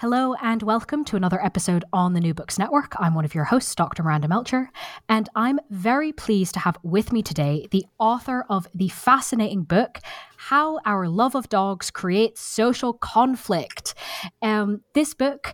Hello and welcome to another episode on the New Books Network. I'm one of your hosts, Dr. Miranda Melcher, and I'm very pleased to have with me today the author of the fascinating book, How Our Love of Dogs Creates Social Conflict. Um, this book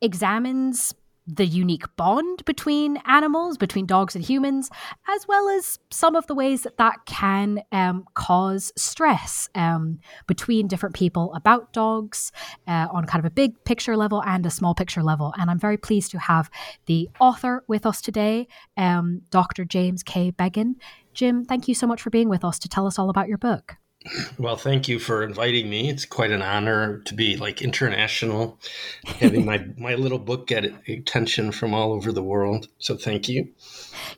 examines the unique bond between animals, between dogs and humans, as well as some of the ways that that can um, cause stress um, between different people about dogs uh, on kind of a big picture level and a small picture level. And I'm very pleased to have the author with us today, um, Dr. James K. Beggan. Jim, thank you so much for being with us to tell us all about your book. Well, thank you for inviting me. It's quite an honor to be like international, having my, my little book get attention from all over the world. So thank you.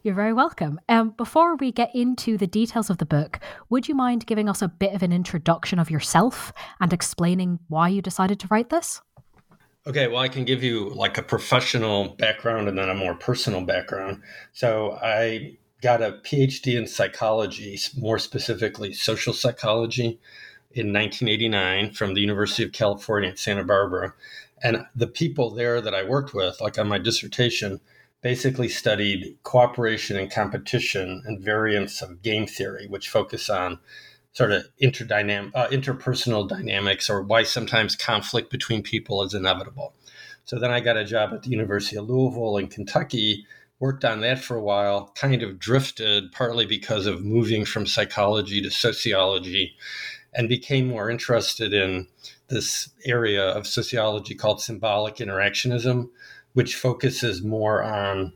You're very welcome. Um, before we get into the details of the book, would you mind giving us a bit of an introduction of yourself and explaining why you decided to write this? Okay, well, I can give you like a professional background and then a more personal background. So I got a PhD in psychology, more specifically social psychology, in 1989 from the University of California at Santa Barbara. And the people there that I worked with, like on my dissertation, basically studied cooperation and competition and variants of game theory, which focus on sort of uh, interpersonal dynamics or why sometimes conflict between people is inevitable. So then I got a job at the University of Louisville in Kentucky worked on that for a while, kind of drifted partly because of moving from psychology to sociology and became more interested in this area of sociology called symbolic interactionism, which focuses more on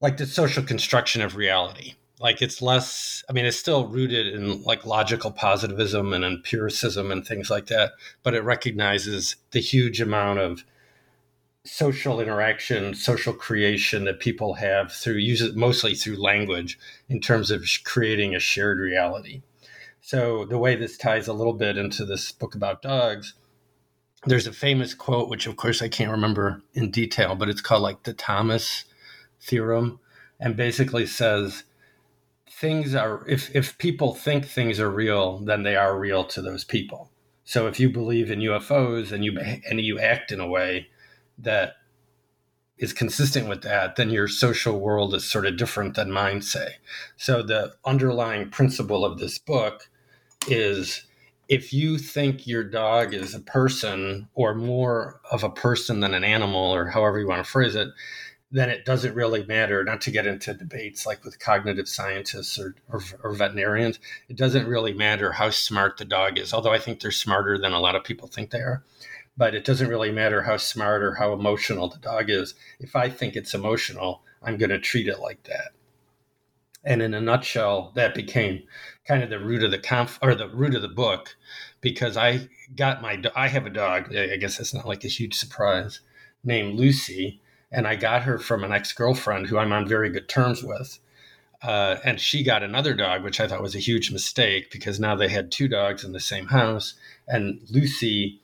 like the social construction of reality. Like it's less, I mean, it's still rooted in like logical positivism and empiricism and things like that, but it recognizes the huge amount of social interaction, social creation that people have through use it mostly through language in terms of creating a shared reality. So the way this ties a little bit into this book about dogs, there's a famous quote, which of course I can't remember in detail, but it's called like the Thomas theorem, and basically says things are if if people think things are real, then they are real to those people. So if you believe in UFOs and you and you act in a way that is consistent with that, then your social world is sort of different than mine, say. So the underlying principle of this book is if you think your dog is a person or more of a person than an animal, or however you want to phrase it, then it doesn't really matter, not to get into debates like with cognitive scientists or, or, or, veterinarians, it doesn't really matter how smart the dog is, although I think they're smarter than a lot of people think they are but it doesn't really matter how smart or how emotional the dog is. If I think it's emotional, I'm going to treat it like that. And in a nutshell, that became kind of the root of the conf or the root of the book, because I got my I have a dog. I guess that's not like a huge surprise, named Lucy, and I got her from an ex girlfriend who I'm on very good terms with. Uh, and she got another dog, which I thought was a huge mistake because now they had two dogs in the same house. And Lucy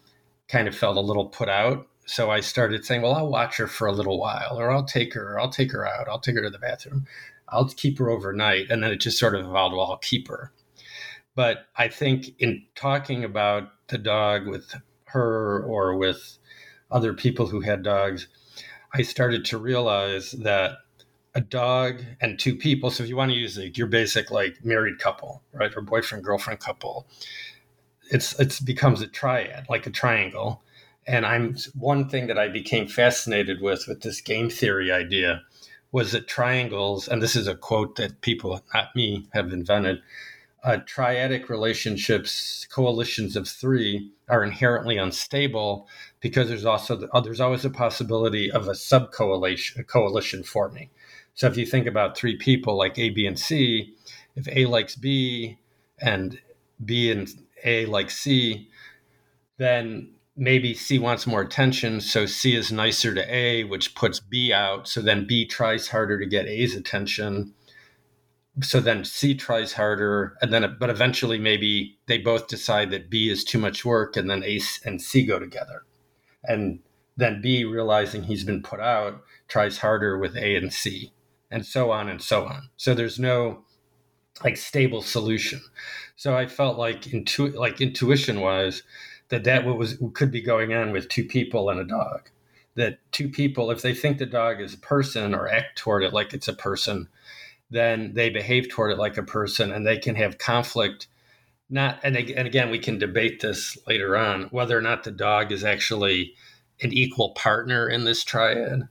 kind of felt a little put out. So I started saying, well, I'll watch her for a little while, or I'll take her, or I'll take her out, I'll take her to the bathroom, I'll keep her overnight. And then it just sort of evolved, well, I'll keep her. But I think in talking about the dog with her or with other people who had dogs, I started to realize that a dog and two people. So if you want to use like your basic like married couple, right, or boyfriend girlfriend couple, it's it's becomes a triad, like a triangle. And I'm one thing that I became fascinated with with this game theory idea was that triangles, and this is a quote that people, not me, have invented. Uh, triadic relationships, coalitions of three, are inherently unstable because there's also the, uh, there's always a possibility of a sub coalition coalition forming. So if you think about three people like A, B, and C, if A likes B and B and A like C, then maybe C wants more attention, so C is nicer to A, which puts B out. So then B tries harder to get A's attention. So then C tries harder, and then but eventually maybe they both decide that B is too much work, and then A and C go together, and then B realizing he's been put out tries harder with A and C, and so on and so on. So there's no like stable solution. So I felt like intu- like intuition wise that that what was could be going on with two people and a dog. That two people, if they think the dog is a person or act toward it like it's a person, then they behave toward it like a person, and they can have conflict. Not and, and again, we can debate this later on whether or not the dog is actually an equal partner in this triad.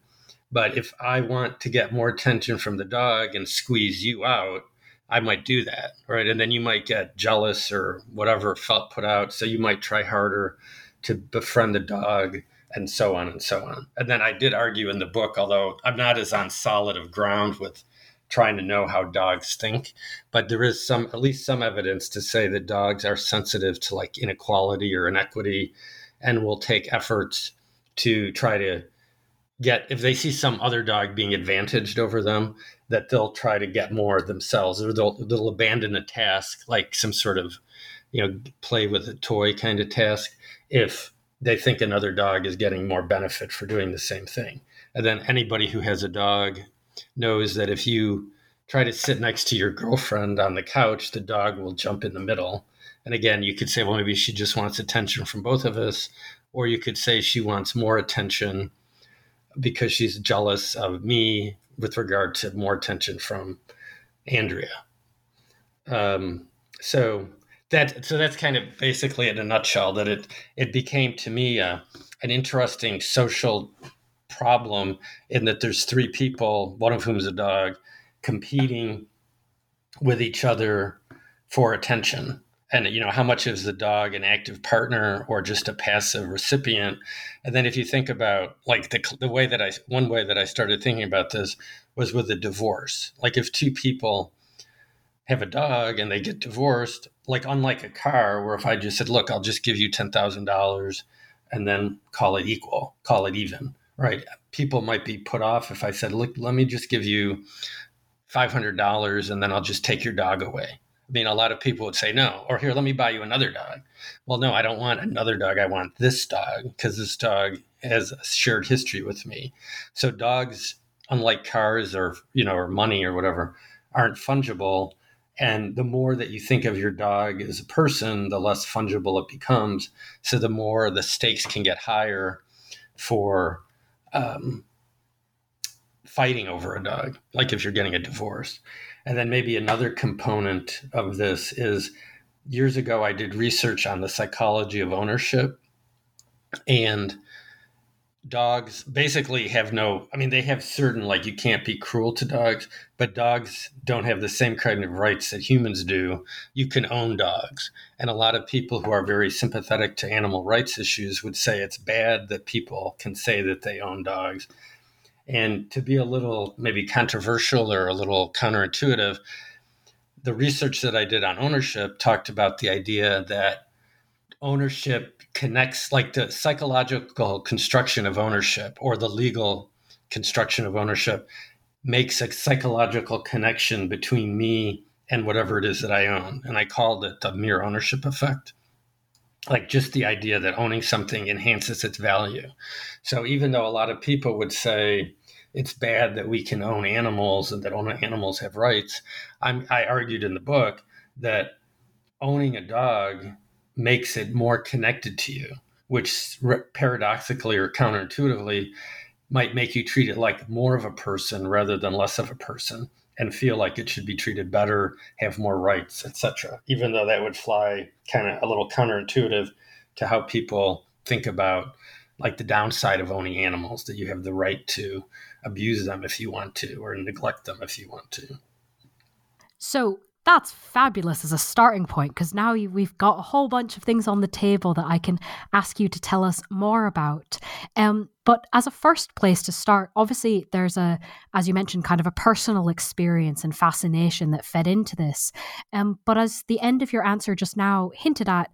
But if I want to get more attention from the dog and squeeze you out, I might do that, right? And then you might get jealous or whatever felt put out. So you might try harder to befriend the dog and so on and so on. And then I did argue in the book, although I'm not as on solid of ground with trying to know how dogs think, but there is some, at least some evidence to say that dogs are sensitive to like inequality or inequity and will take efforts to try to get if they see some other dog being advantaged over them that they'll try to get more themselves or they'll, they'll abandon a task like some sort of you know play with a toy kind of task if they think another dog is getting more benefit for doing the same thing. And then anybody who has a dog knows that if you try to sit next to your girlfriend on the couch the dog will jump in the middle. And again you could say well maybe she just wants attention from both of us or you could say she wants more attention because she's jealous of me with regard to more attention from Andrea. Um, so that so that's kind of basically in a nutshell that it it became to me uh, an interesting social problem in that there's three people, one of whom is a dog, competing with each other for attention and you know how much is the dog an active partner or just a passive recipient? And then if you think about like the, the way that i one way that i started thinking about this was with a divorce. Like if two people have a dog and they get divorced like unlike a car where if i just said look i'll just give you $10000 and then call it equal call it even right? People might be put off if i said look let me just give you $500 and then i'll just take your dog away I mean, a lot of people would say no, or here, let me buy you another dog. Well, no, I don't want another dog. I want this dog because this dog has a shared history with me. So dogs, unlike cars or you know or money or whatever, aren't fungible. And the more that you think of your dog as a person, the less fungible it becomes. So the more the stakes can get higher for um, fighting over a dog, like if you're getting a divorce. And then maybe another component of this is years ago, I did research on the psychology of ownership. And dogs basically have no, I mean, they have certain, like, you can't be cruel to dogs, but dogs don't have the same kind of rights that humans do. You can own dogs. And a lot of people who are very sympathetic to animal rights issues would say it's bad that people can say that they own dogs. And to be a little maybe controversial or a little counterintuitive, the research that I did on ownership talked about the idea that ownership connects, like the psychological construction of ownership or the legal construction of ownership, makes a psychological connection between me and whatever it is that I own. And I called it the mere ownership effect like just the idea that owning something enhances its value. So even though a lot of people would say it's bad that we can own animals and that animals have rights, I'm, I argued in the book that owning a dog makes it more connected to you, which paradoxically or counterintuitively might make you treat it like more of a person rather than less of a person. And feel like it should be treated better, have more rights, etc. Even though that would fly kind of a little counterintuitive to how people think about like the downside of owning animals that you have the right to abuse them if you want to or neglect them if you want to. So that's fabulous as a starting point because now we've got a whole bunch of things on the table that I can ask you to tell us more about. Um, but as a first place to start, obviously there's a, as you mentioned, kind of a personal experience and fascination that fed into this. Um, but as the end of your answer just now hinted at,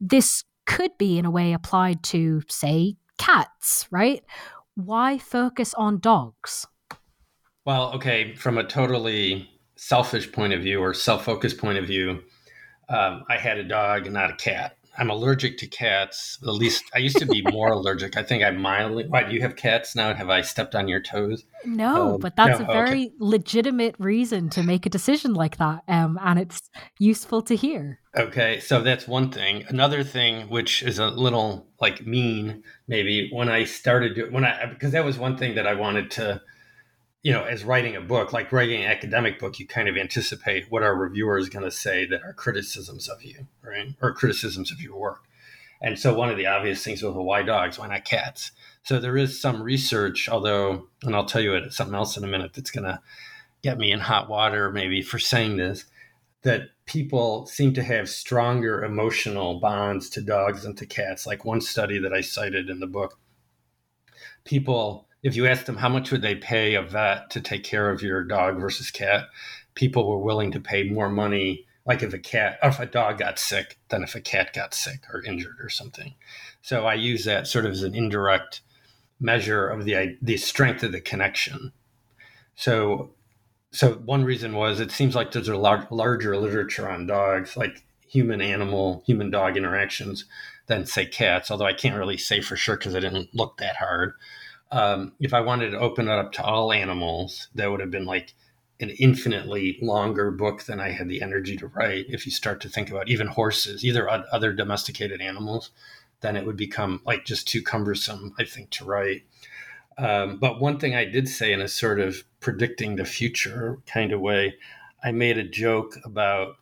this could be in a way applied to, say, cats, right? Why focus on dogs? Well, okay, from a totally selfish point of view or self-focused point of view, um, I had a dog and not a cat. I'm allergic to cats. At least I used to be more allergic. I think I'm mildly. Why do you have cats now? Have I stepped on your toes? No, um, but that's no, a very okay. legitimate reason to make a decision like that, um, and it's useful to hear. Okay, so that's one thing. Another thing, which is a little like mean, maybe when I started when I because that was one thing that I wanted to you know, as writing a book, like writing an academic book, you kind of anticipate what our reviewer is going to say that are criticisms of you, right? Or criticisms of your work. And so one of the obvious things was, well, why dogs? Why not cats? So there is some research, although, and I'll tell you something else in a minute that's going to get me in hot water maybe for saying this, that people seem to have stronger emotional bonds to dogs than to cats. Like one study that I cited in the book, people if you asked them how much would they pay a vet to take care of your dog versus cat, people were willing to pay more money. Like if a cat, or if a dog got sick, than if a cat got sick or injured or something. So I use that sort of as an indirect measure of the the strength of the connection. So, so one reason was it seems like there's a large, larger literature on dogs, like human animal, human dog interactions, than say cats. Although I can't really say for sure because I didn't look that hard um, if I wanted to open it up to all animals, that would have been like an infinitely longer book than I had the energy to write. If you start to think about even horses, either other domesticated animals, then it would become like just too cumbersome, I think, to write. Um, but one thing I did say in a sort of predicting the future kind of way, I made a joke about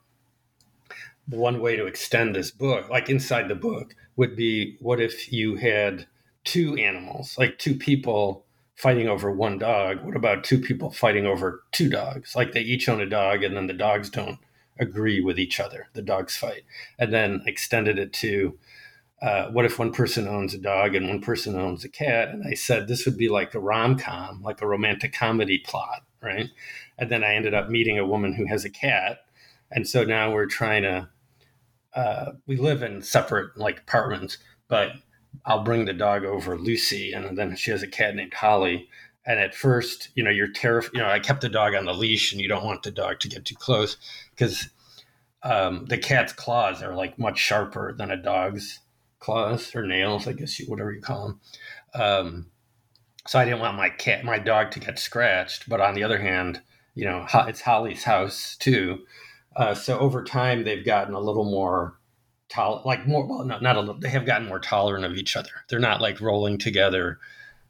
one way to extend this book, like inside the book, would be what if you had two animals, like two people fighting over one dog? What about two people fighting over two dogs? Like they each own a dog and then the dogs don't agree with each other. The dogs fight. And then extended it to uh, what if one person owns a dog and one person owns a cat? And I said this would be like a rom com, like a romantic comedy plot, right? And then I ended up meeting a woman who has a cat. And so now we're trying to, uh, we live in separate like apartments, but I'll bring the dog over, Lucy, and then she has a cat named Holly. And at first, you know, you're terrified. You know, I kept the dog on the leash, and you don't want the dog to get too close because um, the cat's claws are like much sharper than a dog's claws or nails, I guess you whatever you call them. Um, so I didn't want my cat, my dog, to get scratched. But on the other hand, you know, it's Holly's house too. Uh, so over time, they've gotten a little more tolerant, like more, well, not, not a little, they have gotten more tolerant of each other. They're not like rolling together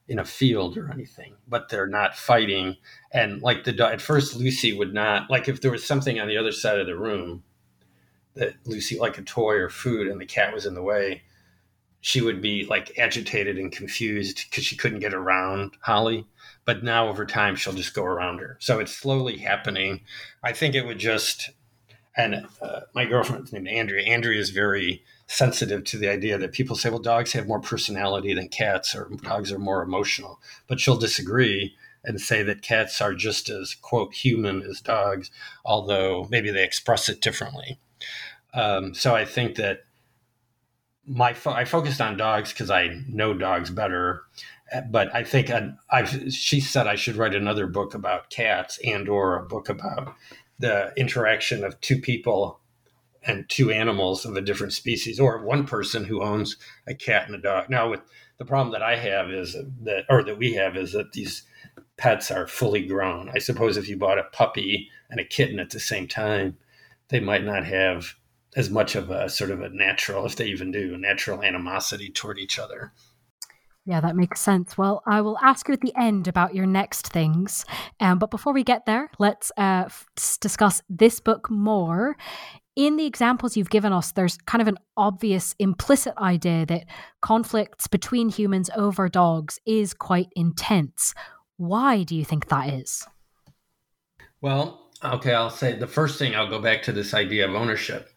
in a field or anything, but they're not fighting. And like the, at first, Lucy would not, like if there was something on the other side of the room that Lucy, like a toy or food, and the cat was in the way, she would be like agitated and confused because she couldn't get around Holly. But now over time, she'll just go around her. So it's slowly happening. I think it would just and uh, my girlfriend's named Andrea. Andrea is very sensitive to the idea that people say, well, dogs have more personality than cats, or dogs are more emotional. But she'll disagree and say that cats are just as, quote, human as dogs, although maybe they express it differently. Um, so I think that my fo- I focused on dogs because I know dogs better. But I think I, I've, she said I should write another book about cats and or a book about the interaction of two people and two animals of a different species, or one person who owns a cat and a dog. Now, with the problem that I have is that, or that we have, is that these pets are fully grown. I suppose if you bought a puppy and a kitten at the same time, they might not have as much of a sort of a natural, if they even do, natural animosity toward each other. Yeah, that makes sense. Well, I will ask you at the end about your next things. Um, but before we get there, let's uh, f- discuss this book more. In the examples you've given us, there's kind of an obvious implicit idea that conflicts between humans over dogs is quite intense. Why do you think that is? Well, okay, I'll say the first thing I'll go back to this idea of ownership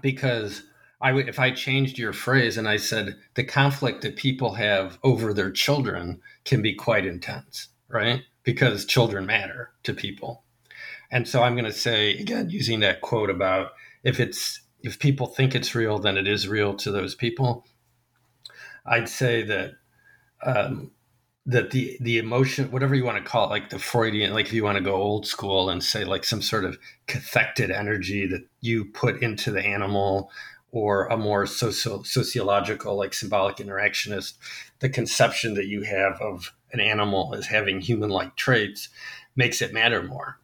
because I would if I changed your phrase and I said the conflict that people have over their children can be quite intense, right? Because children matter to people. And so I'm going to say again using that quote about if it's if people think it's real, then it is real to those people. I'd say that um, that the the emotion, whatever you want to call it, like the Freudian, like if you want to go old school and say like some sort of cathected energy that you put into the animal, or a more social sociological, like symbolic interactionist, the conception that you have of an animal as having human like traits makes it matter more.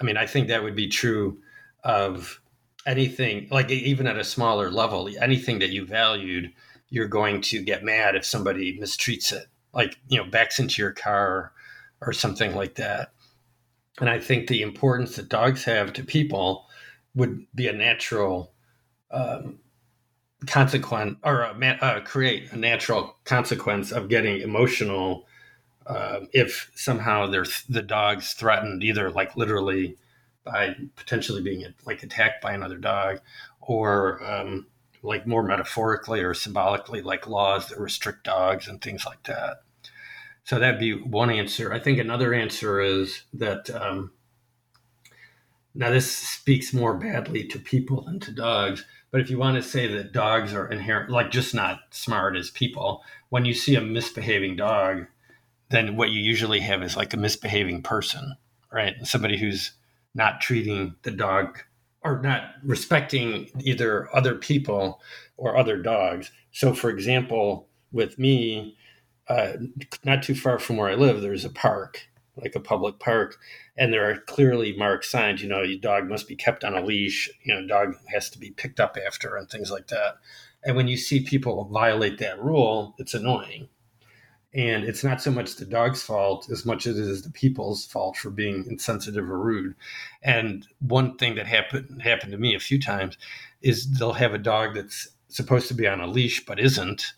I mean, I think that would be true of anything, like even at a smaller level, anything that you valued, you're going to get mad if somebody mistreats it like you know backs into your car or something like that and i think the importance that dogs have to people would be a natural um, consequence or a, uh, create a natural consequence of getting emotional uh, if somehow they're the dog's threatened either like literally by potentially being like attacked by another dog or um, like more metaphorically or symbolically like laws that restrict dogs and things like that so that'd be one answer. I think another answer is that um, now this speaks more badly to people than to dogs. But if you want to say that dogs are inherent, like just not smart as people, when you see a misbehaving dog, then what you usually have is like a misbehaving person, right? Somebody who's not treating the dog or not respecting either other people or other dogs. So, for example, with me, uh, not too far from where I live, there's a park, like a public park, and there are clearly marked signs. You know, your dog must be kept on a leash. You know, dog has to be picked up after, and things like that. And when you see people violate that rule, it's annoying. And it's not so much the dog's fault as much as it is the people's fault for being insensitive or rude. And one thing that happened happened to me a few times is they'll have a dog that's supposed to be on a leash but isn't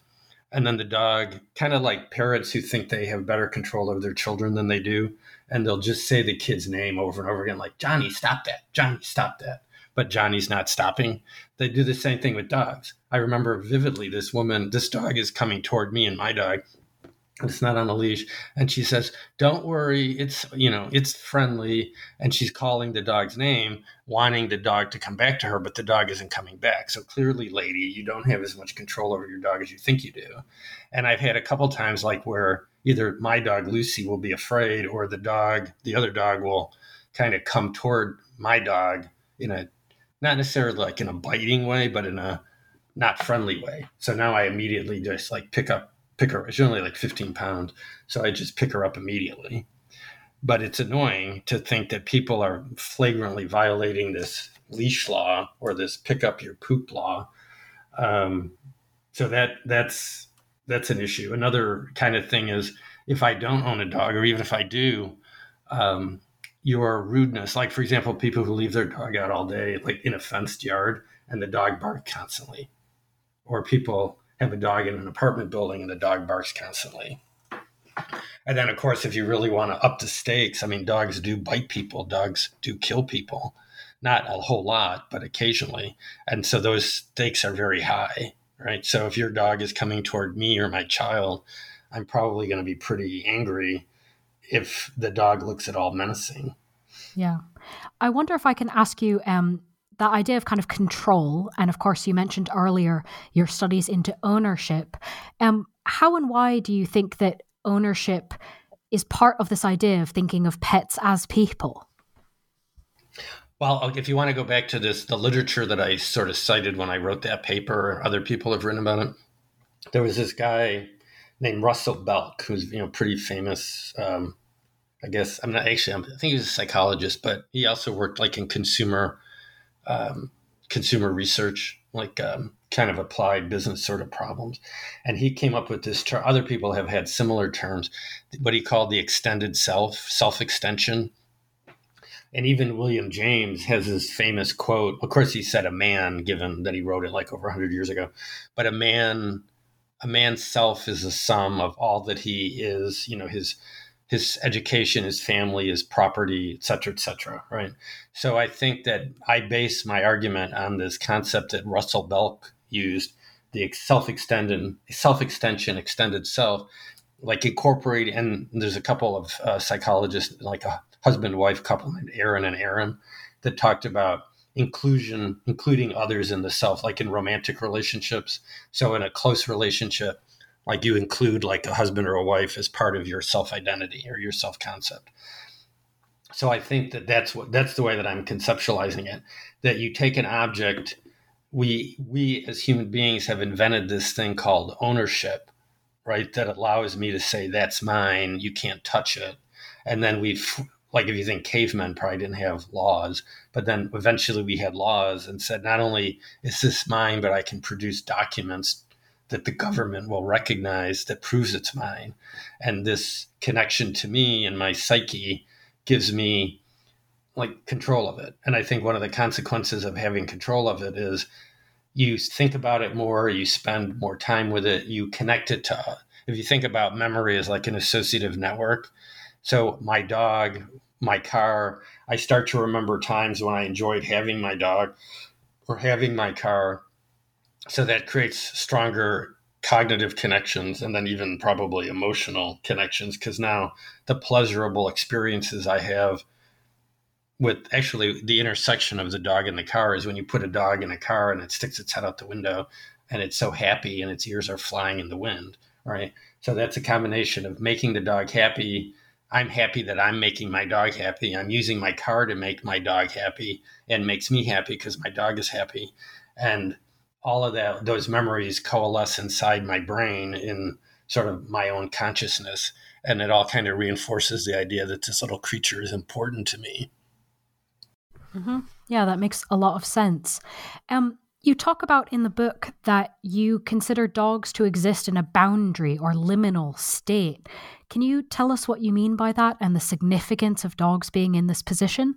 and then the dog kind of like parents who think they have better control over their children than they do and they'll just say the kid's name over and over again like johnny stop that. Johnny stop that. But johnny's not stopping. They do the same thing with dogs. I remember vividly this woman this dog is coming toward me and my dog it's not on a leash. And she says don't worry it's you know it's friendly. And she's calling the dog's name wanting the dog to come back to her but the dog isn't coming back. So clearly lady you don't have as much control over your dog as you think you do. And i've had a couple times like where either my dog lucy will be afraid or the dog the other dog will kind of come toward my dog in a not necessarily like in a biting way but in a not friendly way. So now i immediately just like pick up pick her. She's only like 15 pounds, so I just pick her up immediately. But it's annoying to think that people are flagrantly violating this leash law or this pick up your poop law. Um, so that that's that's an issue. Another kind of thing is if I don't own a dog, or even if I do, um, your rudeness, like for example, people who leave their dog out all day, like in a fenced yard, and the dog barks constantly, or people have a dog in an apartment building and the dog barks constantly. And then, of course, if you really want to up the stakes, I mean, dogs do bite people, dogs do kill people. Not a whole lot, but occasionally. And so those stakes are very high, right? So if your dog is coming toward me or my child, I'm probably going to be pretty angry if the dog looks at all menacing. Yeah. I wonder if I can ask you um, that idea of kind of control, and of course, you mentioned earlier your studies into ownership. Um, how and why do you think that ownership is part of this idea of thinking of pets as people? Well, if you want to go back to this, the literature that I sort of cited when I wrote that paper, other people have written about it, there was this guy named Russell Belk, who's you know pretty famous. Um, I guess I'm not actually. I'm, I think he's a psychologist, but he also worked like in consumer um, consumer research, like um, kind of applied business sort of problems. And he came up with this term. Other people have had similar terms, what he called the extended self, self extension. And even William James has this famous quote. Of course, he said a man, given that he wrote it like over 100 years ago, but a man, a man's self is a sum of all that he is, you know, his his education, his family, his property, et cetera, et cetera. Right. So I think that I base my argument on this concept that Russell Belk used, the self extended self extension, extended self, like incorporate. And there's a couple of uh, psychologists, like a husband wife couple named Aron and Aron, that talked about inclusion, including others in the self, like in romantic relationships. So in a close relationship, like you include like a husband or a wife as part of your self identity or your self concept so i think that that's what that's the way that i'm conceptualizing it that you take an object we we as human beings have invented this thing called ownership right that allows me to say that's mine you can't touch it. And then we've like if you think cavemen probably didn't have laws but then eventually we had laws and said not only is this mine but i can produce documents that the government will recognize that proves it's mine. And this connection to me and my psyche gives me like control of it. And I think one of the consequences of having control of it is you think about it more, you spend more time with it, you connect it to if you think about memory as like an associative network. So my dog, my car, I start to remember times when I enjoyed having my dog or having my car so that creates stronger cognitive connections and then even probably emotional connections because now the pleasurable experiences I have with actually the intersection of the dog and the car is when you put a dog in a car and it sticks its head out the window and it's so happy and its ears are flying in the wind, right? So that's a combination of making the dog happy. I'm happy that I'm making my dog happy. I'm using my car to make my dog happy and makes me happy because my dog is happy. And all of that those memories coalesce inside my brain in sort of my own consciousness. And it all kind of reinforces the idea that this little creature is important to me. Mm-hmm. yeah that makes a lot of sense. Um, you talk about in the book that you consider dogs to exist in a boundary or liminal state. Can you tell us what you mean by that and the significance of dogs being in this position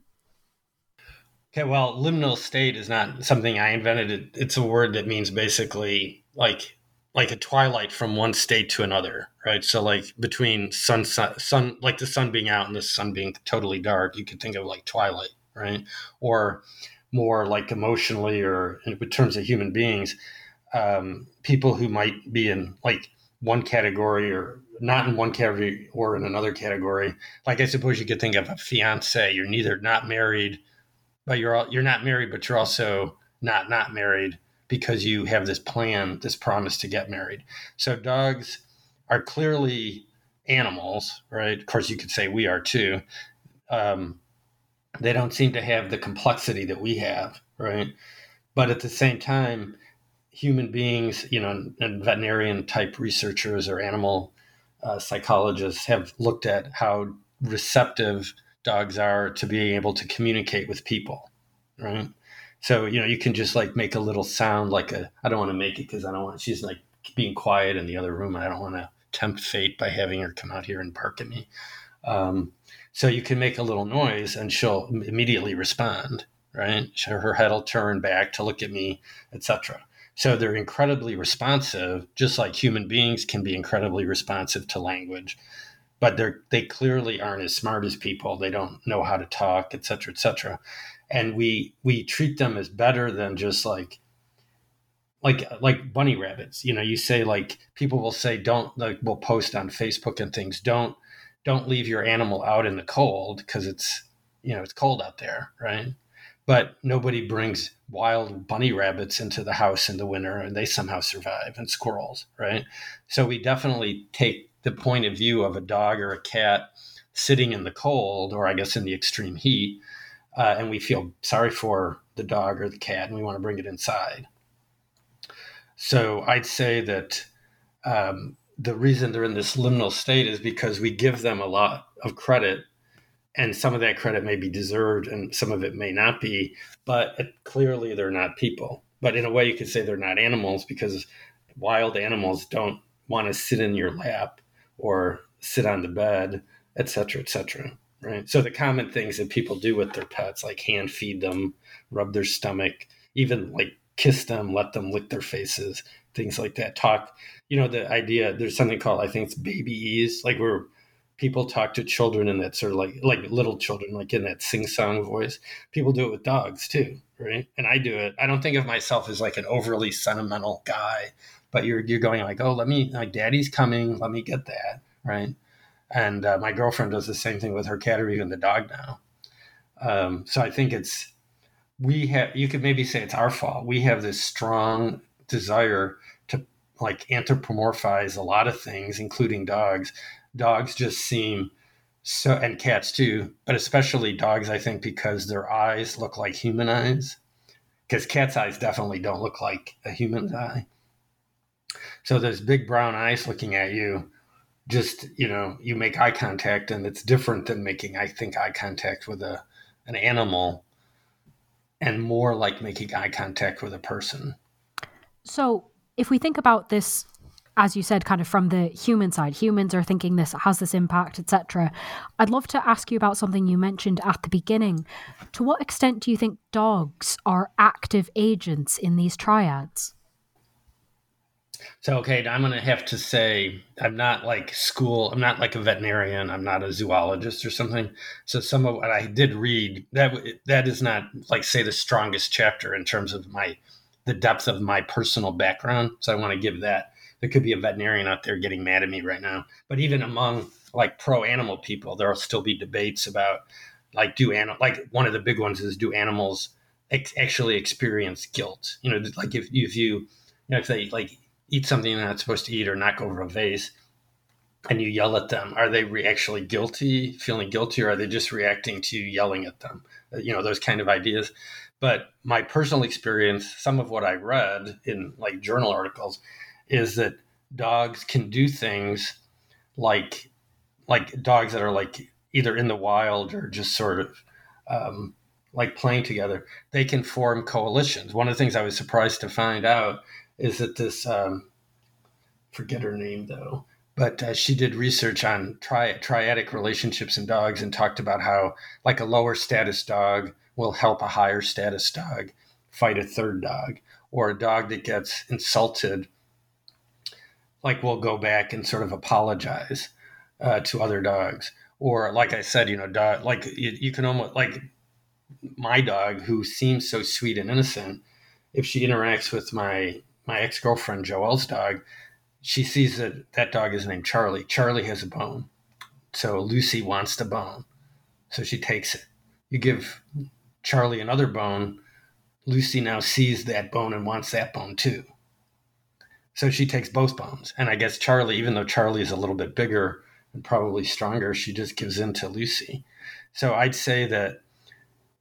Okay, well, liminal state is not something I invented. It's a word that means basically like like a twilight from one state to another, right? So like between sun, sun, sun like the sun being out and the sun being totally dark, you could think of like twilight, right? Or more like emotionally or in terms of human beings, um, people who might be in like one category or not in one category or in another category. Like I suppose you could think of a fiance. You're neither not married but you're all, you're not married, but you're also not not married because you have this plan, this promise to get married. So dogs are clearly animals, right? Of course, you could say we are too. Um, they don't seem to have the complexity that we have, right? But at the same time, human beings, you know, and veterinarian type researchers or animal uh, psychologists have looked at how receptive dogs are to being able to communicate with people, right? So you know you can just like make a little sound like a I don't want to make it because I don't want she's like being quiet in the other room and I don't want to tempt fate by having her come out here and bark at me. Um, so you can make a little noise and she'll immediately respond, right? Her head will turn back to look at me, etc. So they're incredibly responsive, just like human beings can be incredibly responsive to language but they're they clearly aren't as smart as people. They don't know how to talk, et cetera, et cetera. And we we treat them as better than just like like like bunny rabbits. You know, you say like people will say don't like will post on Facebook and things don't don't leave your animal out in the cold because it's you know it's cold out there, right? But nobody brings wild bunny rabbits into the house in the winter and they somehow survive and squirrels, right? So we definitely take the point of view of a dog or a cat sitting in the cold, or I guess in the extreme heat, uh, and we feel sorry for the dog or the cat, and we want to bring it inside. So I'd say that um, the reason they're in this liminal state is because we give them a lot of credit, and some of that credit may be deserved, and some of it may not be. But clearly, they're not people, but in a way, you could say they're not animals because wild animals don't want to sit in your lap or sit on the bed, et cetera, et cetera. Right. So the common things that people do with their pets, like hand feed them, rub their stomach, even like kiss them, let them lick their faces, things like that. Talk, you know, the idea there's something called I think it's baby ease, like where people talk to children in that sort of like like little children, like in that sing song voice. People do it with dogs too, right? And I do it. I don't think of myself as like an overly sentimental guy, but you're you're going like, oh, let me like daddy's coming, let me get that, right? And uh, my girlfriend does the same thing with her cat or even the dog now. Um, so I think it's we have you could maybe say it's our fault. We have this strong desire to like anthropomorphize a lot of things, including dogs. Dogs just seem so and cats too, but especially dogs, I think, because their eyes look like human eyes. Because cat's eyes definitely don't look like a human's eye. So those big brown eyes looking at you just you know you make eye contact and it's different than making i think eye contact with a an animal and more like making eye contact with a person. So if we think about this as you said kind of from the human side humans are thinking this has this impact etc i'd love to ask you about something you mentioned at the beginning. To what extent do you think dogs are active agents in these triads so, okay, I'm to have to say I'm not like school, I'm not like a veterinarian, I'm not a zoologist or something. So, some of what I did read that that is not like say the strongest chapter in terms of my the depth of my personal background. So, I want to give that. There could be a veterinarian out there getting mad at me right now, but even among like pro animal people, there'll still be debates about like do animal like one of the big ones is do animals ex- actually experience guilt? You know, like if if you you know if they like eat something they're not supposed to eat or knock over a vase and you yell at them are they re- actually guilty feeling guilty or are they just reacting to you yelling at them? Uh, you know those kind of ideas. But my personal experience some of what i read in like journal articles is that dogs can do things like like dogs that are like either in the wild or just sort of um, like playing together they can form coalitions. One of the things i was surprised to find out is that this um, forget her name though, but uh, she did research on tri- triadic relationships in dogs and talked about how like a lower status dog will help a higher status dog fight a third dog, or a dog that gets insulted like will go back and sort of apologize uh, to other dogs. Or like i said you know dog like you, you, can almost like my dog who seems so sweet and innocent if she interacts with my my ex girlfriend Joelle's dog, she sees that that dog is named Charlie. Charlie has a bone. So Lucy wants the bone. So she takes it. You give Charlie another bone. Lucy now sees that bone and wants that bone too. So she takes both bones. And I guess Charlie, even though Charlie is a little bit bigger and probably stronger, she just gives in to Lucy. So I'd say that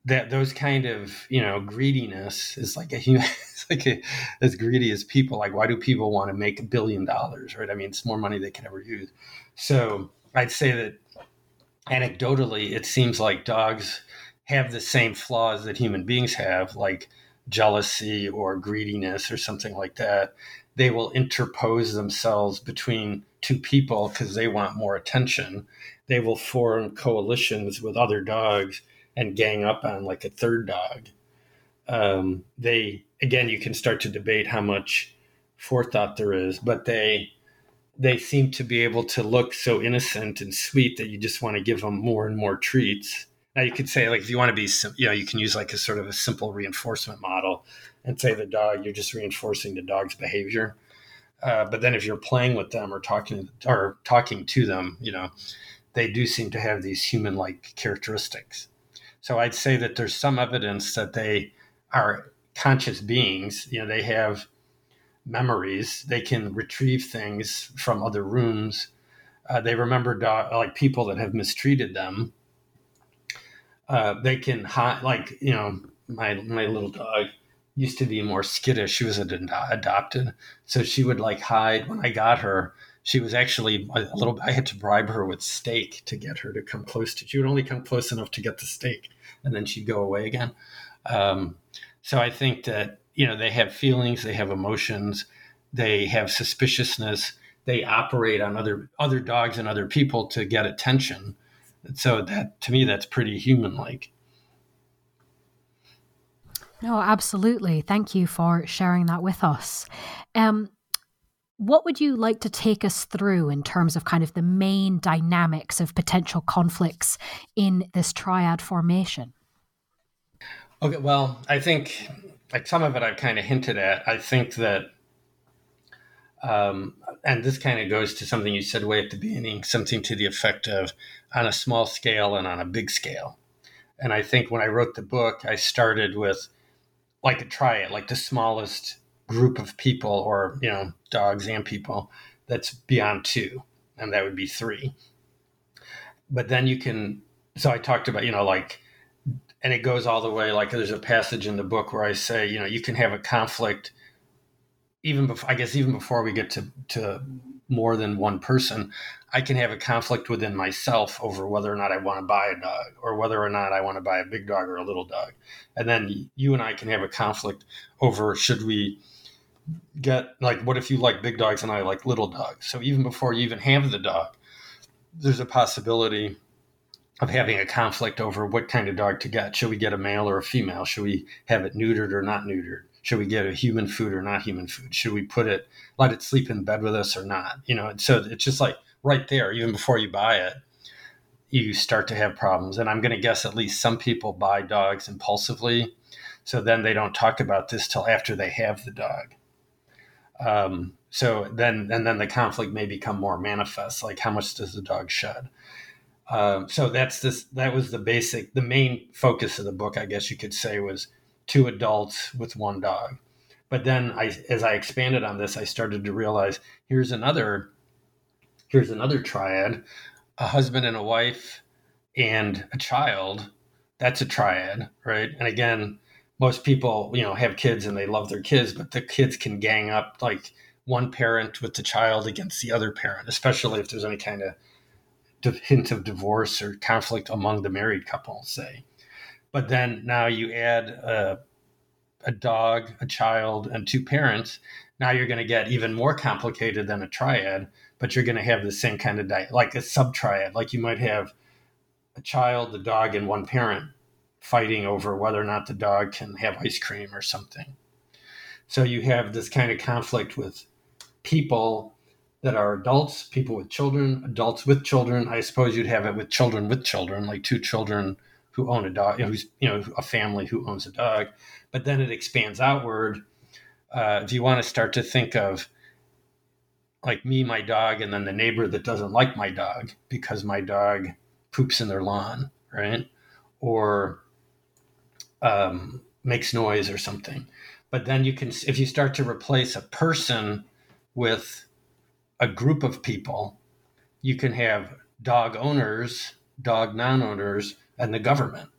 that those kind of you know greediness is like a human it's like a, as greedy as people like why do people want to make a billion dollars right? I mean it's more money they can ever use. So i'd say that anecdotally it seems like dogs have the same flaws that human beings have like jealousy or greediness or something like that. They will interpose themselves between two people because they want more attention. They will form coalitions with other dogs and gang up on like a third dog. Um, they again, you can start to debate how much forethought there is, but they they seem to be able to look so innocent and sweet that you just want to give them more and more treats. Now you could say like if you want to be, you know, you can use like a sort of a simple reinforcement model and say the dog you're just reinforcing the dog's behavior. Uh, but then if you're playing with them or talking or talking to them, you know, they do seem to have these human-like characteristics. So I'd say that there's some evidence that they are conscious beings. You know, they have memories. They can retrieve things from other rooms. Uh, they remember like people that have mistreated them. Uh, they can hide, like you know, my my little dog used to be more skittish. She was ad- adopted, so she would like hide. When I got her, she was actually a little i had to bribe her with steak to get her to come close to she would only come close enough to get the steak and then she'd go away again um, so i think that you know they have feelings, they have emotions, they have suspiciousness, they operate on other other dogs and other people to get attention. So that to me, that's pretty human like. No, absolutely. Thank you for sharing that with us. Um, what would you like to take us through in terms of kind of the main dynamics of potential conflicts in this triad formation? Okay, well, I think like some of it I've kind of hinted at. I think that, um, and this kind of goes to something you said way at the beginning, something to the effect of on a small scale and on a big scale. And I think when I wrote the book, I started with like a triad, like the smallest group of people or you know dogs and people that's beyond two and that would be three. But then you can so i talked about you know like and it goes all the way like there's a passage in the book where i say you know you can have a conflict even before i guess even before we get to to more than one person i can have a conflict within myself over whether or not i want to buy a dog or whether or not i want to buy a big dog or a little dog. And then you and i can have a conflict over should we get like what if you like big dogs and I like little dogs? So even before you even have the dog, there's a possibility of having a conflict over what kind of dog to get. Should we get a male or a female? Should we have it neutered or not neutered? Should we get a human food or not human food? Should we put it let it sleep in bed with us or not? You know, so it's just like right there, even before you buy it, you start to have problems. And I'm going to guess at least some people buy dogs impulsively. So then they don't talk about this till after they have the dog. Um, so then, and then the conflict may become more manifest. Like, how much does the dog shed? Um, so that's this. That was the basic, the main focus of the book, I guess you could say, was two adults with one dog. But then, I, as I expanded on this, I started to realize here's another, here's another triad: a husband and a wife, and a child. That's a triad, right? And again, most people, you know, have kids and they love their kids, but the kids can gang up like one parent with the child against the other parent, especially if there's any kind of hint of divorce or conflict among the married couple, say. But then now you add a, a dog, a child, and two parents. Now you're going to get even more complicated than a triad, but you're going to have the same kind of like a sub triad. Like you might have a child, the dog, and one parent fighting over whether or not the dog can have ice cream or something. So you have this kind of conflict with people that are adults, people with children, adults with children. I suppose you'd have it with children with children, like two children who own a dog, who's you know a family who owns a dog. But then it expands outward. Uh, if you want to start to think of like me, my dog, and then the neighbor that doesn't like my dog because my dog poops in their lawn, right? Or um, makes noise or something. But then you can, if you start to replace a person with a group of people, you can have dog owners, dog non-owners, and the government.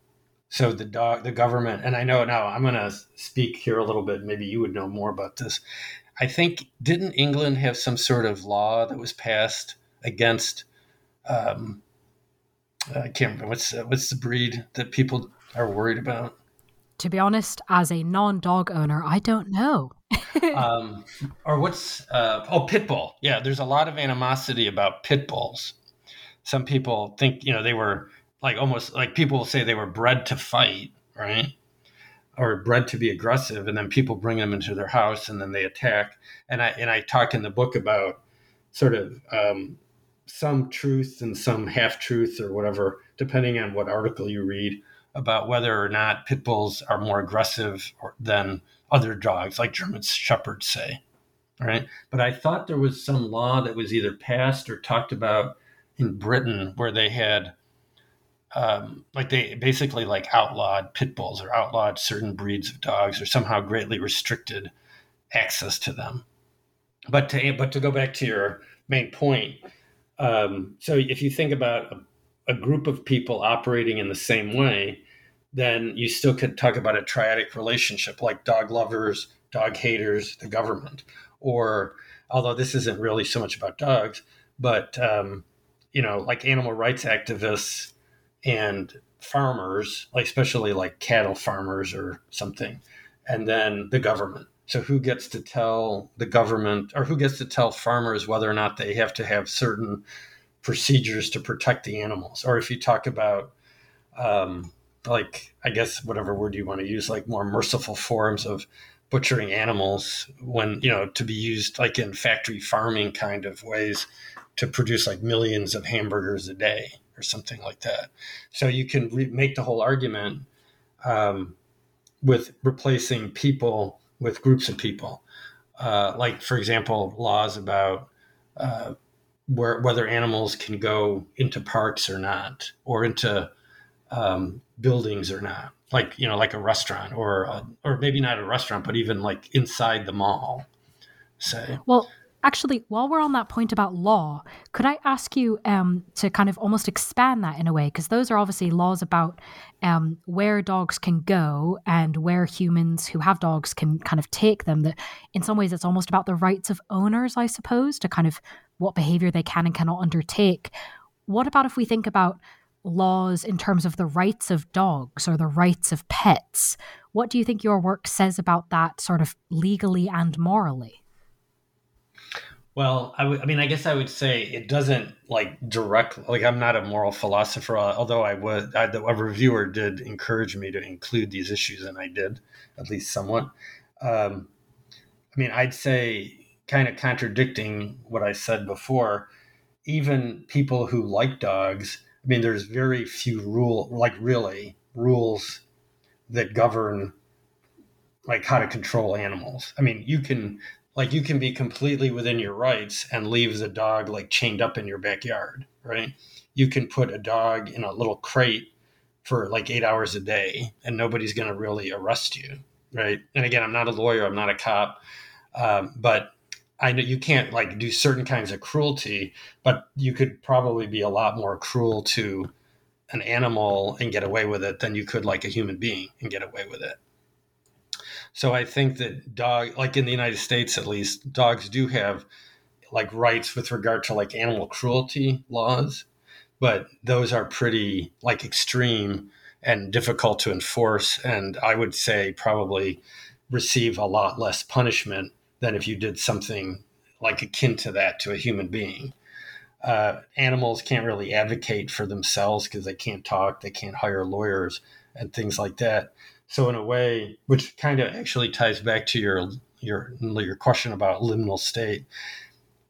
So the dog, the government, and I know now I'm going to speak here a little bit. Maybe you would know more about this. I think didn't England have some sort of law that was passed against? Um, I can't remember what's what's the breed that people are worried about to be honest, as a non dog owner, I don't know. um, or what's uh, oh pit bull? Yeah, there's a lot of animosity about pit bulls. Some people think you know they were like almost like people will say they were bred to fight, right? Or bred to be aggressive, and then people bring them into their house and then they attack. And I and I talk in the book about sort of um, some truth and some half truth or whatever, depending on what article you read about whether or not pit bulls are more aggressive than other dogs, like German shepherds say. Right. But I thought there was some law that was either passed or talked about in Britain where they had, um, like, they basically like outlawed pit bulls or outlawed certain breeds of dogs or somehow greatly restricted access to them. But to, but to go back to your main point, um, so if you think about a group of people operating in the same way, then you still could talk about a triadic relationship like dog lovers, dog haters, the government. Or, although this isn't really so much about dogs, but, um, you know, like animal rights activists and farmers, like especially like cattle farmers or something, and then the government. So who gets to tell the government or who gets to tell farmers whether or not they have to have certain procedures to protect the animals? Or if you talk about um, like I guess whatever word you want to use, like more merciful forms of butchering animals when you know to be used like in factory farming kind of ways to produce like millions of hamburgers a day or something like that. So you can re- make the whole argument um, with replacing people with groups of people, uh, like for example, laws about uh, where whether animals can go into parks or not, or into um, buildings or not, like you know, like a restaurant or a, or maybe not a restaurant, but even like inside the mall. Say, well, actually, while we're on that point about law, could I ask you um, to kind of almost expand that in a way? Because those are obviously laws about um, where dogs can go and where humans who have dogs can kind of take them. That in some ways, it's almost about the rights of owners, I suppose, to kind of what behavior they can and cannot undertake. What about if we think about laws in terms of the rights of dogs or the rights of pets. What do you think your work says about that sort of legally and morally? Well, I, w- I mean, I guess I would say it doesn't like directly. Like, I'm not a moral philosopher, although I would. I, a reviewer did encourage me to include these issues, and I did, at least somewhat. Um, I mean, I'd say, kind of contradicting what I said before, even people who like dogs I mean, there's very few rule, like really rules that govern like how to control animals. I mean, you can like you can be completely within your rights and leave the dog like chained up in your backyard, right? You can put a dog in a little crate for like eight hours a day and nobody's going to really arrest you, right? And again, I'm not a lawyer, I'm not a cop, um, but I know you can't like do certain kinds of cruelty, but you could probably be a lot more cruel to an animal and get away with it than you could like a human being and get away with it. So I think that dog, like in the United States at least, dogs do have like rights with regard to like animal cruelty laws, but those are pretty like extreme and difficult to enforce. And I would say probably receive a lot less punishment than if you did something like akin to that to a human being. Uh, animals can't really advocate for themselves because they can't talk, they can't hire lawyers, and things like that. So, in a way, which kind of actually ties back to your your your question about liminal state,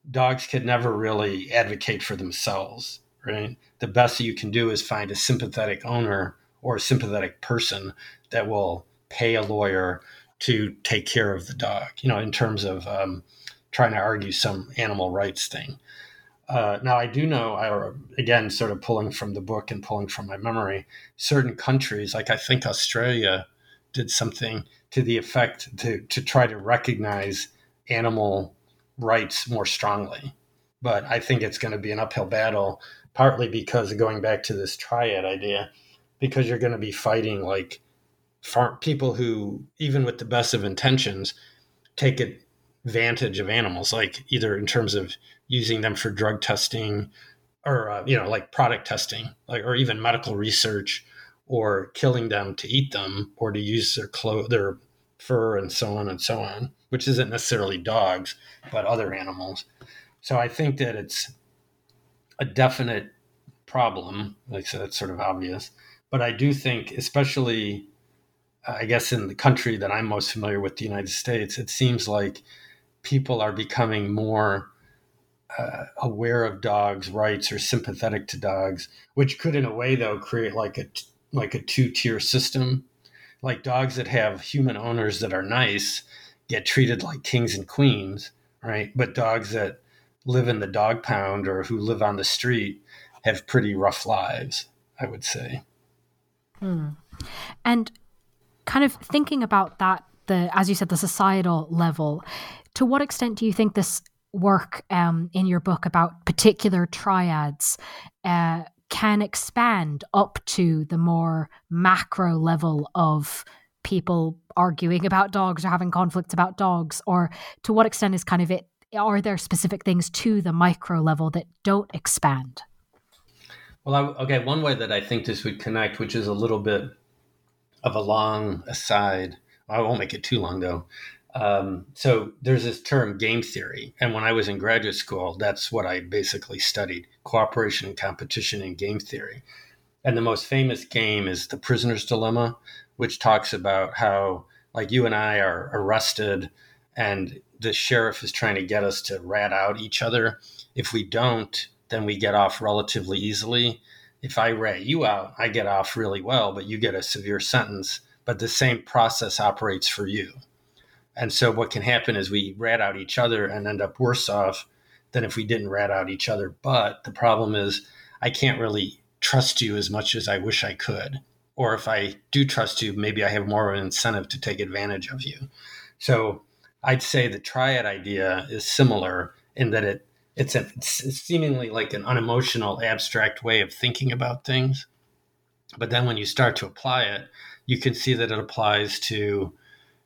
dogs could never really advocate for themselves, right? The best that you can do is find a sympathetic owner or a sympathetic person that will pay a lawyer to take care of the dog, you know, in terms of um, trying to argue some animal rights thing. Uh, now, I do know, I, again, sort of pulling from the book and pulling from my memory, certain countries, like I think Australia, did something to the effect to, to try to recognize animal rights more strongly. But I think it's going to be an uphill battle, partly because going back to this triad idea, because you're going to be fighting like farm people who, even with the best of intentions, take advantage of animals, like either in terms of using them for drug testing or uh, you know like product testing, like or even medical research, or killing them to eat them or to use their clo- their fur and so on and so on, which isn't necessarily dogs but other animals. So I think that it's a definite problem. Like so that's sort of obvious. But I do think, especially I guess in the country that I'm most familiar with, the United States, it seems like people are becoming more uh, aware of dogs' rights or sympathetic to dogs, which could, in a way, though, create like a like a two tier system. Like dogs that have human owners that are nice get treated like kings and queens, right? But dogs that live in the dog pound or who live on the street have pretty rough lives, I would say. Hmm. And kind of thinking about that, the as you said, the societal level, to what extent do you think this work um, in your book about particular triads uh, can expand up to the more macro level of people arguing about dogs or having conflicts about dogs? Or to what extent is kind of it are there specific things to the micro level that don't expand? Well I, okay one way that i think this would connect which is a little bit of a long aside I won't make it too long though. Um, so there's this term game theory. And when I was in graduate school, that's what I basically studied cooperation and competition in game theory. And the most famous game is the prisoner's dilemma, which talks about how, like, you and I are arrested and the sheriff is trying to get us to rat out each other. If we don't, then we get off relatively easily. If I rat you out, I get off really well, but you get a severe sentence. But the same process operates for you. And so what can happen is we rat out each other and end up worse off than if we didn't rat out each other. But the problem is I can't really trust you as much as I wish I could. Or if I do trust you, maybe I have more of an incentive to take advantage of you. So I'd say the triad idea is similar in that it it's, a, it's seemingly like an unemotional, abstract way of thinking about things. But then when you start to apply it, you can see that it applies to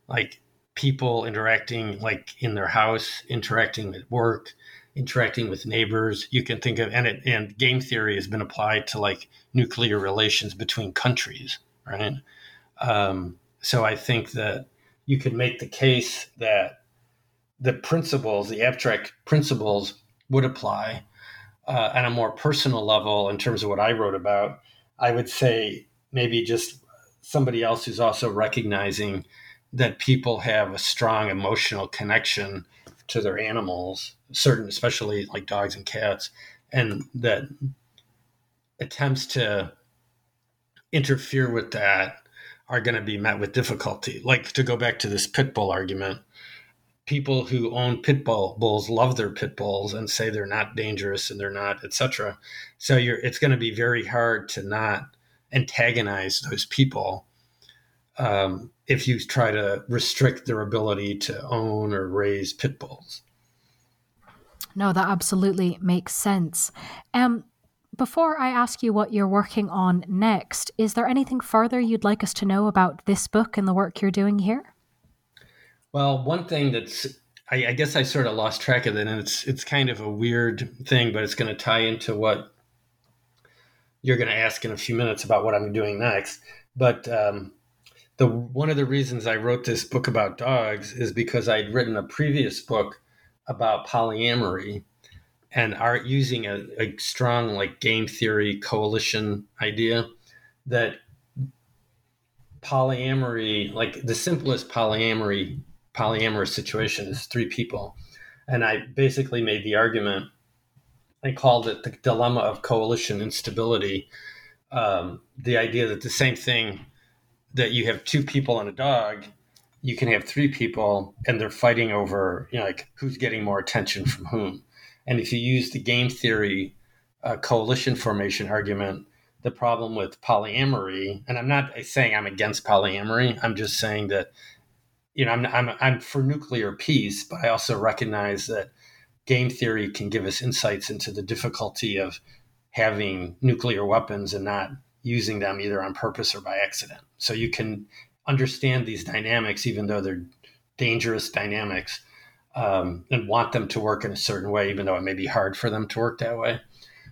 like people interacting like in their house, interacting at work, interacting with neighbors. You can think of and it, and game theory has been applied to like nuclear relations between countries, right? Um, so I think that you could make the case that the principles, the abstract principles, would apply uh, on a more personal level in terms of what I wrote about. I would say maybe just somebody else who's also recognizing that people have a strong emotional connection to their animals, certain, especially like dogs and cats, and that attempts to interfere with that are going to be met with difficulty. Like to go back to this pit bull argument, people who own pit bull bulls love their pit bulls and say they're not dangerous and they're not, etc. So you're it's going to be very hard to not antagonize those people um, if you try to restrict their ability to own or raise pit bulls. No, that absolutely makes sense. Um, before I ask you what you're working on next, is there anything further you'd like us to know about this book and the work you're doing here? Well, one thing that's I, I guess I sort of lost track of it, and it's it's kind of a weird thing, but it's going to tie into what you're going to ask in a few minutes about what I'm doing next. But um, the one of the reasons I wrote this book about dogs is because I'd written a previous book about polyamory and are using a, a strong like game theory coalition idea that polyamory like the simplest polyamory polyamorous situation is three people and i basically made the argument i called it the dilemma of coalition instability um, the idea that the same thing that you have two people and a dog, you can have three people and they're fighting over, you know, like who's getting more attention from whom. And if you use the game theory uh, coalition formation argument, the problem with polyamory, and I'm not saying I'm against polyamory, I'm just saying that, you know, I'm, I'm, I'm for nuclear peace, but I also recognize that game theory can give us insights into the difficulty of having nuclear weapons and not using them either on purpose or by accident. So you can understand these dynamics, even though they're dangerous dynamics, um, and want them to work in a certain way, even though it may be hard for them to work that way.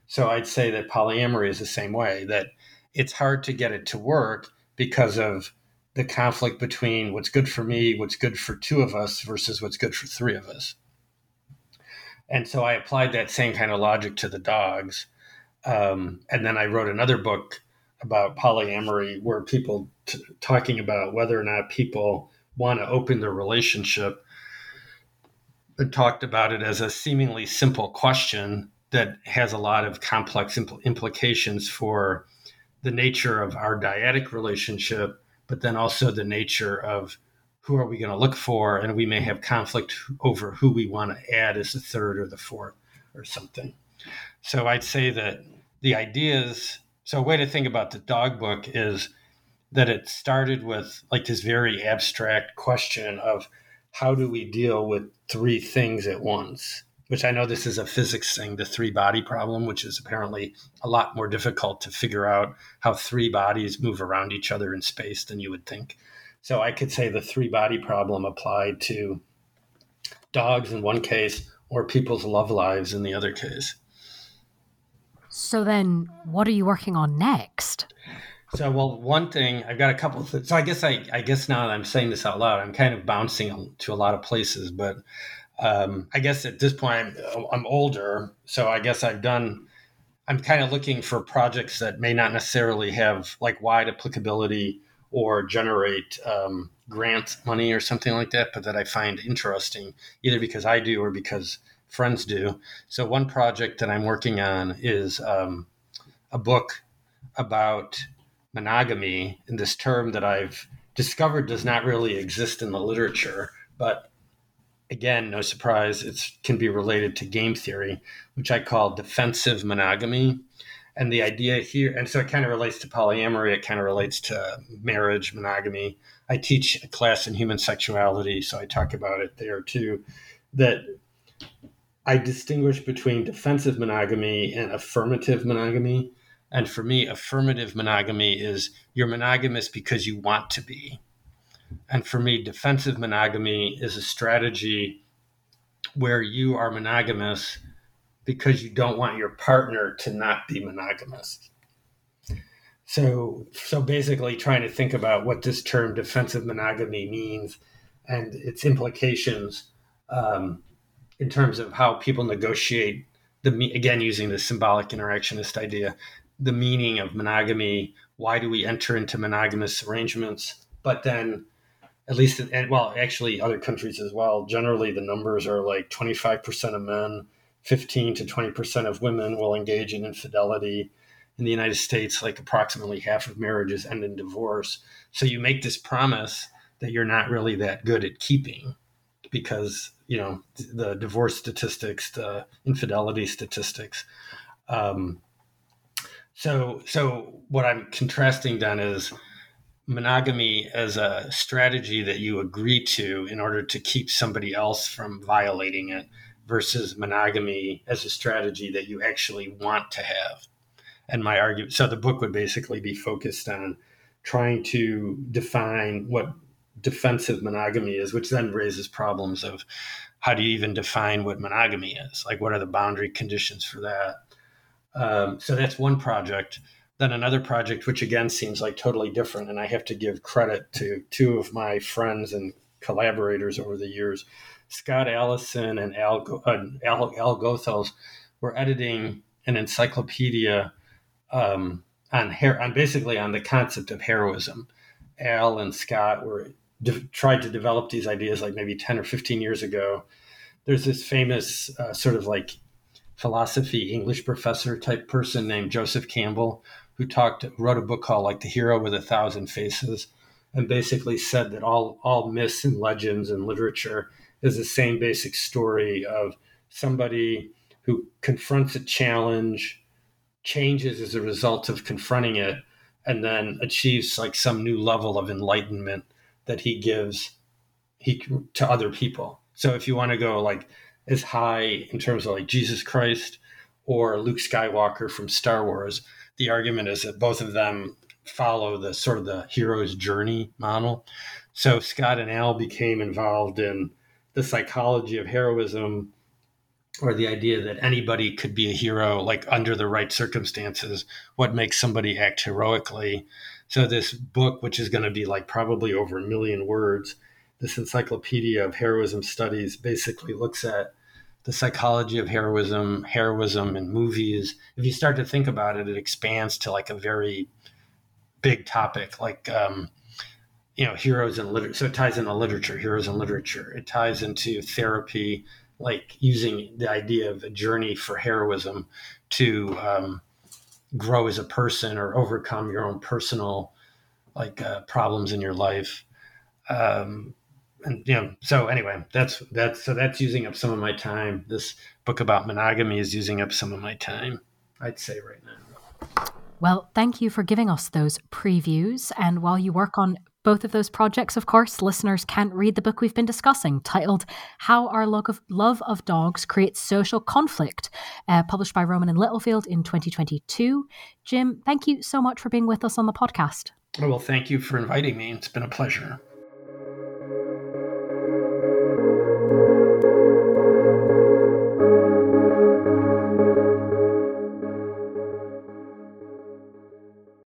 So I'd say that polyamory is the same way, that it's hard to get it to work because of the conflict between what's good for me, what's good for two of us versus what's good for three of us. And so I applied that same kind of logic to the dogs. Um, and then I wrote another book about polyamory where people t- talking about whether or not people want to open their relationship and talked about it as a seemingly simple question that has a lot of complex impl- implications for the nature of our dyadic relationship but then also the nature of who are we going to look for and we may have conflict over who we want to add as the third or the fourth or something so i'd say that the ideas so, a way to think about the dog book is that it started with like this very abstract question of how do we deal with three things at once? Which I know this is a physics thing, the three body problem, which is apparently a lot more difficult to figure out how three bodies move around each other in space than you would think. So, I could say the three body problem applied to dogs in one case or people's love lives in the other case. So then, what are you working on next? So, well, one thing I've got a couple of things. So, I guess I, I guess now that I'm saying this out loud, I'm kind of bouncing to a lot of places. But um, I guess at this point, I'm, I'm older, so I guess I've done. I'm kind of looking for projects that may not necessarily have like wide applicability or generate um, grant money or something like that, but that I find interesting, either because I do or because friends do. So, one project that I'm working on is um, a book about monogamy, and this term that I've discovered does not really exist in the literature, but again, no surprise, it can be related to game theory, which I call defensive monogamy. And the idea here, and so it kind of relates to polyamory, it kind of relates to marriage, monogamy. I teach a class in human sexuality, so I talk about it there too. That I distinguish between defensive monogamy and affirmative monogamy. And for me, affirmative monogamy is you're monogamous because you want to be. And for me, defensive monogamy is a strategy where you are monogamous because you don't want your partner to not be monogamous. So, so basically, trying to think about what this term defensive monogamy means and its implications um, in terms of how people negotiate the again using the symbolic interactionist idea the meaning of monogamy. Why do we enter into monogamous arrangements? But then, at least, and well, actually, other countries as well. Generally, the numbers are like 25% of men, 15 to 20% of women will engage in infidelity. In the United States, like approximately half of marriages end in divorce. So you make this promise that you're not really that good at keeping because you know the divorce statistics, the infidelity statistics. Um, so, so what I'm contrasting then is monogamy as a strategy that you agree to in order to keep somebody else from violating it versus monogamy as a strategy that you actually want to have. And my argument, so the book would basically be focused on trying to define what defensive monogamy is, which then raises problems of how do you even define what monogamy is? Like, what are the boundary conditions for that? Um, so that's one project. Then another project, which again seems like totally different, and I have to give credit to two of my friends and collaborators over the years, Scott Allison and Al, uh, Al, Al Goethals, were editing an encyclopedia um, on hair, on basically on the concept of heroism. Al and Scott were de- tried to develop these ideas like maybe ten or fifteen years ago. There's this famous uh, sort of like philosophy English professor type person named Joseph Campbell, who talked wrote a book called like The Hero with a Thousand Faces, and basically said that all all myths and legends and literature is the same basic story of somebody who confronts a challenge, changes as a result of confronting it, and then achieves like some new level of enlightenment that he gives he to other people. So if you want to go like as high in terms of like Jesus Christ or Luke Skywalker from Star Wars. The argument is that both of them follow the sort of the hero's journey model. So Scott and Al became involved in the psychology of heroism or the idea that anybody could be a hero like under the right circumstances what makes somebody act heroically so this book which is going to be like probably over a million words this encyclopedia of heroism studies basically looks at the psychology of heroism, heroism in movies. If you start to think about it, it expands to like a very big topic, like um, you know, heroes in literature. So it ties into literature, heroes in literature. It ties into therapy, like using the idea of a journey for heroism to um, grow as a person or overcome your own personal like uh, problems in your life. Um, and you know, so anyway, that's that's so that's using up some of my time. This book about monogamy is using up some of my time. I'd say right now. Well, thank you for giving us those previews. And while you work on both of those projects, of course, listeners can't read the book we've been discussing, titled How Our Love of, Love of Dogs Creates Social Conflict, uh, published by Rowman and Littlefield in 2022. Jim, thank you so much for being with us on the podcast. Well, thank you for inviting me. It's been a pleasure.